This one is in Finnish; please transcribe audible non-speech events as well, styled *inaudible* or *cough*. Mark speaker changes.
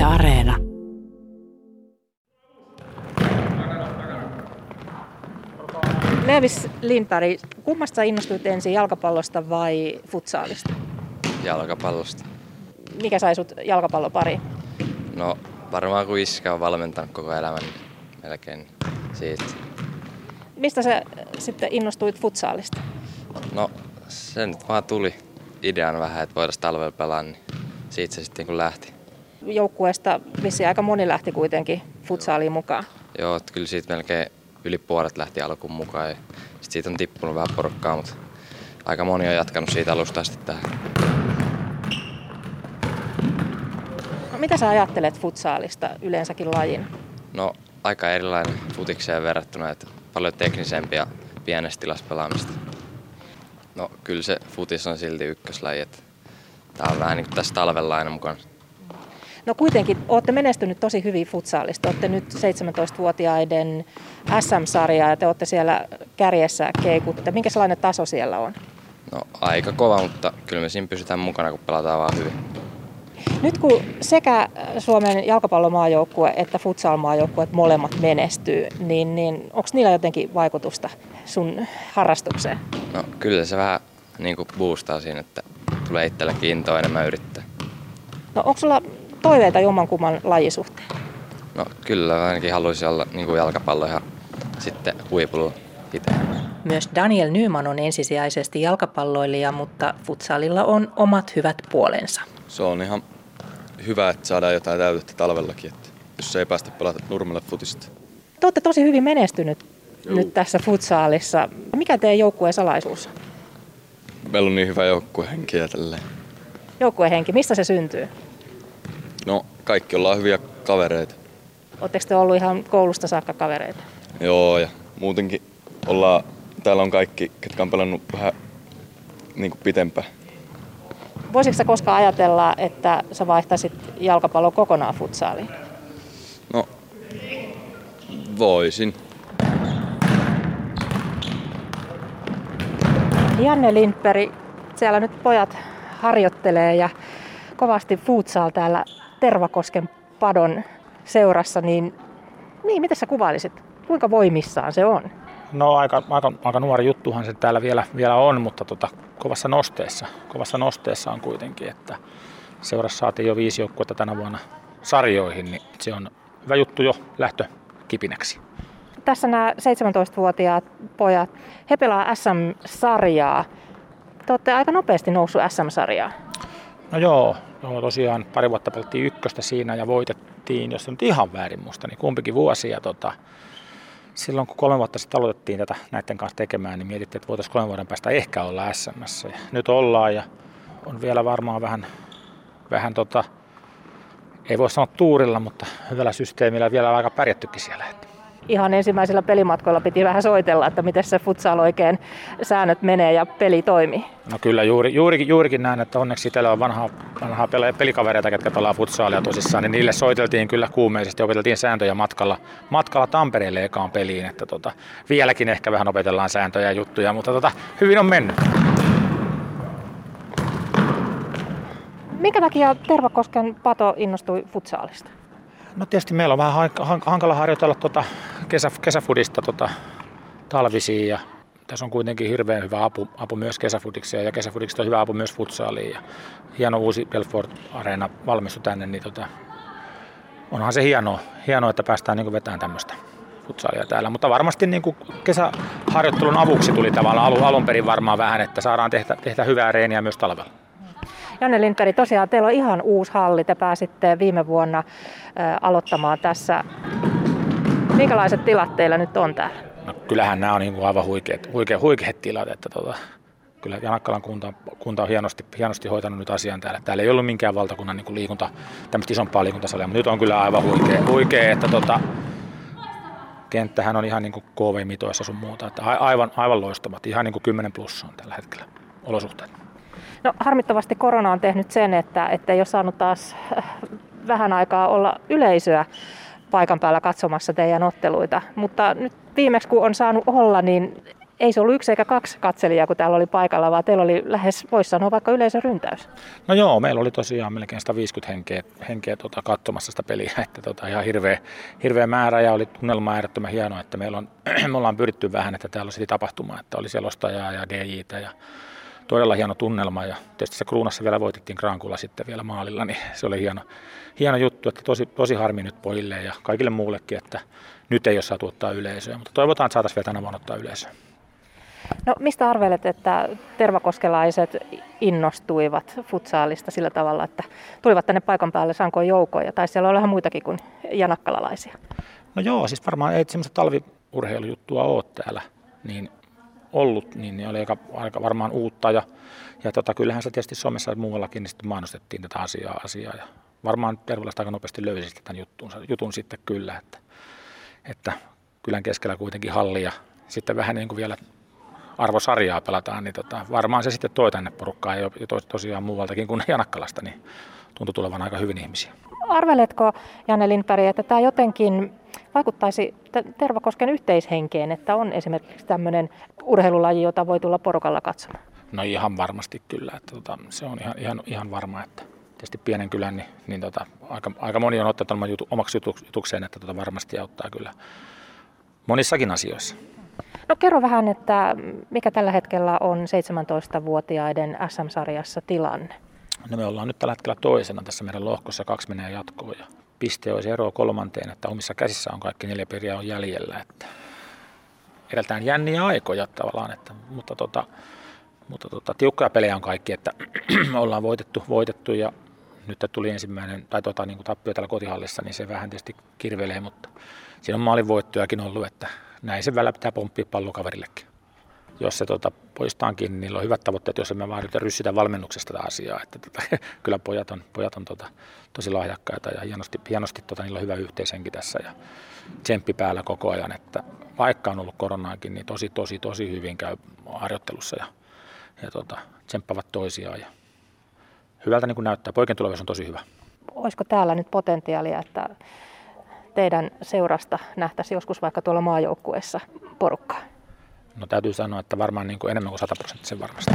Speaker 1: Yle Areena.
Speaker 2: Leevis Lindberg, kummasta innostuit ensin, jalkapallosta vai futsaalista?
Speaker 3: jalkapallosta.
Speaker 2: Mikä sai sut jalkapallopariin?
Speaker 3: No varmaan kun iskä on valmentanut koko elämän niin melkein siitä.
Speaker 2: Mistä sä sitten innostuit futsaalista?
Speaker 3: No se nyt vaan tuli idean vähän, että voitaisiin talvella pelaa, niin siitä se sitten kun lähti.
Speaker 2: Joukkueesta vissiin aika moni lähti kuitenkin futsaaliin mukaan.
Speaker 3: Joo, että kyllä siitä melkein yli puolet lähti alkuun mukaan ja sit siitä on tippunut vähän porukkaa, mutta aika moni on jatkanut siitä alusta asti tähän.
Speaker 2: No, mitä sä ajattelet futsaalista yleensäkin lajin?
Speaker 3: No aika erilainen futikseen verrattuna, että paljon teknisempi ja pienessä tilassa pelaamista. No kyllä se futis on silti ykköslaji, että tää on vähän niin kuin tässä talvella aina mukana.
Speaker 2: No kuitenkin olette menestynyt tosi hyvin futsaalista. Olette nyt 17-vuotiaiden SM-sarja ja te olette siellä kärjessä keikutte. Minkä sellainen taso siellä on?
Speaker 3: No aika kova, mutta kyllä me siinä pysytään mukana, kun pelataan vaan hyvin.
Speaker 2: Nyt kun sekä Suomen jalkapallomaajoukkue että futsalmaajoukkue molemmat menestyy, niin, niin onko niillä jotenkin vaikutusta sun harrastukseen?
Speaker 3: No kyllä se vähän niin kuin boostaa siinä, että tulee itselläkin intoa enemmän yrittää.
Speaker 2: No onko sulla toiveita jommankumman lajisuhteen?
Speaker 3: No kyllä ainakin haluaisin olla niin kuin jalkapallo ja sitten huipulla itse.
Speaker 2: Myös Daniel Nyman on ensisijaisesti jalkapalloilija, mutta futsalilla on omat hyvät puolensa.
Speaker 4: Se on ihan hyvä, että saadaan jotain täytettä talvellakin, että jos ei päästä pelata nurmelle futista.
Speaker 2: Te olette tosi hyvin menestynyt Juu. nyt tässä futsaalissa. Mikä teidän joukkueen salaisuus on?
Speaker 4: Meillä on niin hyvä joukkuehenki ja tälleen.
Speaker 2: Joukkuehenki, mistä se syntyy?
Speaker 4: No, kaikki ollaan hyviä kavereita.
Speaker 2: Oletteko te ollut ihan koulusta saakka kavereita?
Speaker 4: Joo, ja muutenkin ollaan, täällä on kaikki, ketkä on pelannut vähän niin kuin pitempään.
Speaker 2: Voisitko sä koskaan ajatella, että sä vaihtaisit jalkapallon kokonaan futsaaliin?
Speaker 4: No, voisin.
Speaker 2: Janne Lindberg, siellä nyt pojat harjoittelee ja kovasti futsal täällä Tervakosken padon seurassa, niin, niin miten sä kuvailisit? Kuinka voimissaan se on?
Speaker 5: No aika, aika, aika nuori juttuhan se täällä vielä, vielä on, mutta tota, kovassa nosteessa. Kovassa nosteessa on kuitenkin, että seurassa saatiin jo viisi joukkuetta tänä vuonna sarjoihin, niin se on hyvä juttu jo lähtö kipinäksi.
Speaker 2: Tässä nämä 17-vuotiaat pojat, he pelaa SM-sarjaa. Te olette aika nopeasti noussut SM-sarjaa.
Speaker 5: No joo, joo, tosiaan pari vuotta pelattiin ykköstä siinä ja voitettiin, jos nyt ihan väärin musta, niin kumpikin vuosi. Ja tota, silloin kun kolme vuotta sitten aloitettiin tätä näiden kanssa tekemään, niin mietittiin, että voitaisiin kolmen vuoden päästä ehkä olla SMS. Ja nyt ollaan ja on vielä varmaan vähän, vähän tota, ei voi sanoa tuurilla, mutta hyvällä systeemillä vielä aika pärjättykin siellä.
Speaker 2: Ihan ensimmäisellä pelimatkoilla piti vähän soitella, että miten se futsal oikein säännöt menee ja peli toimii.
Speaker 5: No kyllä juuri, juurikin, juurikin näin, että onneksi itsellä on vanhaa, vanhaa pelikavereita, jotka pelaa futsaalia tosissaan, niin niille soiteltiin kyllä kuumeisesti, opeteltiin sääntöjä matkalla, matkalla Tampereelle ekaan peliin, että tota, vieläkin ehkä vähän opetellaan sääntöjä ja juttuja, mutta tota, hyvin on mennyt.
Speaker 2: Minkä takia Tervakosken Pato innostui futsaalista?
Speaker 5: No tietysti meillä on vähän hankala harjoitella tuota kesä, kesäfudista tuota talvisiin ja tässä on kuitenkin hirveän hyvä apu, apu myös kesäfudikseen ja kesäfudiksesta on hyvä apu myös futsaaliin. Ja hieno uusi Belfort Arena valmistui tänne, niin tota, onhan se hienoa, hienoa että päästään niin vetämään tämmöistä futsaalia täällä. Mutta varmasti niin kesäharjoittelun avuksi tuli tavallaan alun, alun perin varmaan vähän, että saadaan tehdä, tehdä hyvää reeniä myös talvella.
Speaker 2: Janne Lindberg, tosiaan teillä on ihan uusi halli. Te pääsitte viime vuonna aloittamaan tässä. Minkälaiset tilat teillä nyt on täällä?
Speaker 5: No, kyllähän nämä on niin kuin aivan huikeat, huikeat, huikeat tilat. Että tota, kyllä Janakkalan kunta, kunta on hienosti, hienosti hoitanut nyt asian täällä. Täällä ei ollut minkään valtakunnan niin kuin liikunta, tämmöistä isompaa liikuntasalia, mutta nyt on kyllä aivan huikea, huikea että tota, kenttähän on ihan niin kuin KV-mitoissa sun muuta. Että aivan, aivan loistavat, ihan niin kuin 10 plus on tällä hetkellä olosuhteet.
Speaker 2: No harmittavasti korona on tehnyt sen, että, että ei ole saanut taas äh, vähän aikaa olla yleisöä paikan päällä katsomassa teidän otteluita. Mutta nyt viimeksi kun on saanut olla, niin ei se ollut yksi eikä kaksi katselijaa, kun täällä oli paikalla, vaan teillä oli lähes, voisi sanoa vaikka yleisöryntäys.
Speaker 5: No joo, meillä oli tosiaan melkein 150 henkeä, henkeä tota, katsomassa sitä peliä, *laughs* että tota, ihan hirveä, hirveä määrä ja oli tunnelma äärettömän hieno, että meillä on, *clears throat* me ollaan pyritty vähän, että täällä olisi tapahtuma, että oli selostajaa ja DJtä ja todella hieno tunnelma ja tietysti se kruunassa vielä voitettiin Grankulla sitten vielä maalilla, niin se oli hieno, hieno juttu, että tosi, tosi harmi nyt pojille ja kaikille muullekin, että nyt ei ole saatu ottaa yleisöä, mutta toivotaan, että saataisiin vielä tänä vuonna ottaa yleisöä.
Speaker 2: No mistä arvelet, että tervakoskelaiset innostuivat futsaalista sillä tavalla, että tulivat tänne paikan päälle sankoon joukoja, tai siellä oli ihan muitakin kuin janakkalalaisia?
Speaker 5: No joo, siis varmaan ei semmoista talviurheilujuttua ole täällä niin ollut, niin, niin oli aika, aika varmaan uutta. Ja, ja tota, kyllähän se tietysti Suomessa ja muuallakin niin mainostettiin tätä asiaa, asiaa ja varmaan terveellistä aika nopeasti löysi tämän jutun, jutun sitten kyllä, että, että kylän keskellä kuitenkin halli ja sitten vähän niin kuin vielä arvosarjaa pelataan, niin tota, varmaan se sitten toi tänne porukkaa ja to, tosiaan muualtakin kuin Janakkalasta, niin tuntui tulevan aika hyvin ihmisiä.
Speaker 2: Arveletko, Janne Lindberg, että tämä jotenkin vaikuttaisi Tervakosken yhteishenkeen, että on esimerkiksi tämmöinen urheilulaji, jota voi tulla porukalla katsomaan?
Speaker 5: No ihan varmasti kyllä, että tota, se on ihan, ihan, ihan varma, että tietysti pienen kylän, niin, niin tota, aika, aika moni on ottanut jutu, omaksi jutukseen, että tota varmasti auttaa kyllä monissakin asioissa.
Speaker 2: No kerro vähän, että mikä tällä hetkellä on 17-vuotiaiden SM-sarjassa tilanne?
Speaker 5: No me ollaan nyt tällä hetkellä toisena tässä meidän lohkossa, kaksi menee jatkoon ja piste olisi ero kolmanteen, että omissa käsissä on kaikki neljä periä on jäljellä. Että edeltään jänniä aikoja tavallaan, että, mutta, tota, mutta tota, tiukkoja pelejä on kaikki, että *clears throat* ollaan voitettu, voitettu ja nyt tuli ensimmäinen, tai tota, niin kuin tappio täällä kotihallissa, niin se vähän tietysti kirvelee, mutta siinä on maalin voittojakin ollut, että näin se välillä pitää pomppia pallokaverillekin. Jos se tota, poistaankin, niin niillä on hyvät tavoitteet, jos emme vaan ryssitä valmennuksesta tätä asiaa. Että tota, *laughs* kyllä pojat on, pojat on tota, tosi lahjakkaita ja hienosti, hienosti tota, niillä on hyvä yhteishenki tässä ja tsemppi päällä koko ajan. Että vaikka on ollut koronaakin, niin tosi, tosi, tosi hyvin käy harjoittelussa ja, ja tota, tsemppavat toisiaan. Ja hyvältä niin kuin näyttää. Poikien tulevaisuus on tosi hyvä.
Speaker 2: Olisiko täällä nyt potentiaalia, että teidän seurasta nähtäisi joskus vaikka tuolla maajoukkueessa porukkaa?
Speaker 5: No täytyy sanoa, että varmaan niin kuin enemmän kuin 100 prosenttisen varmasti.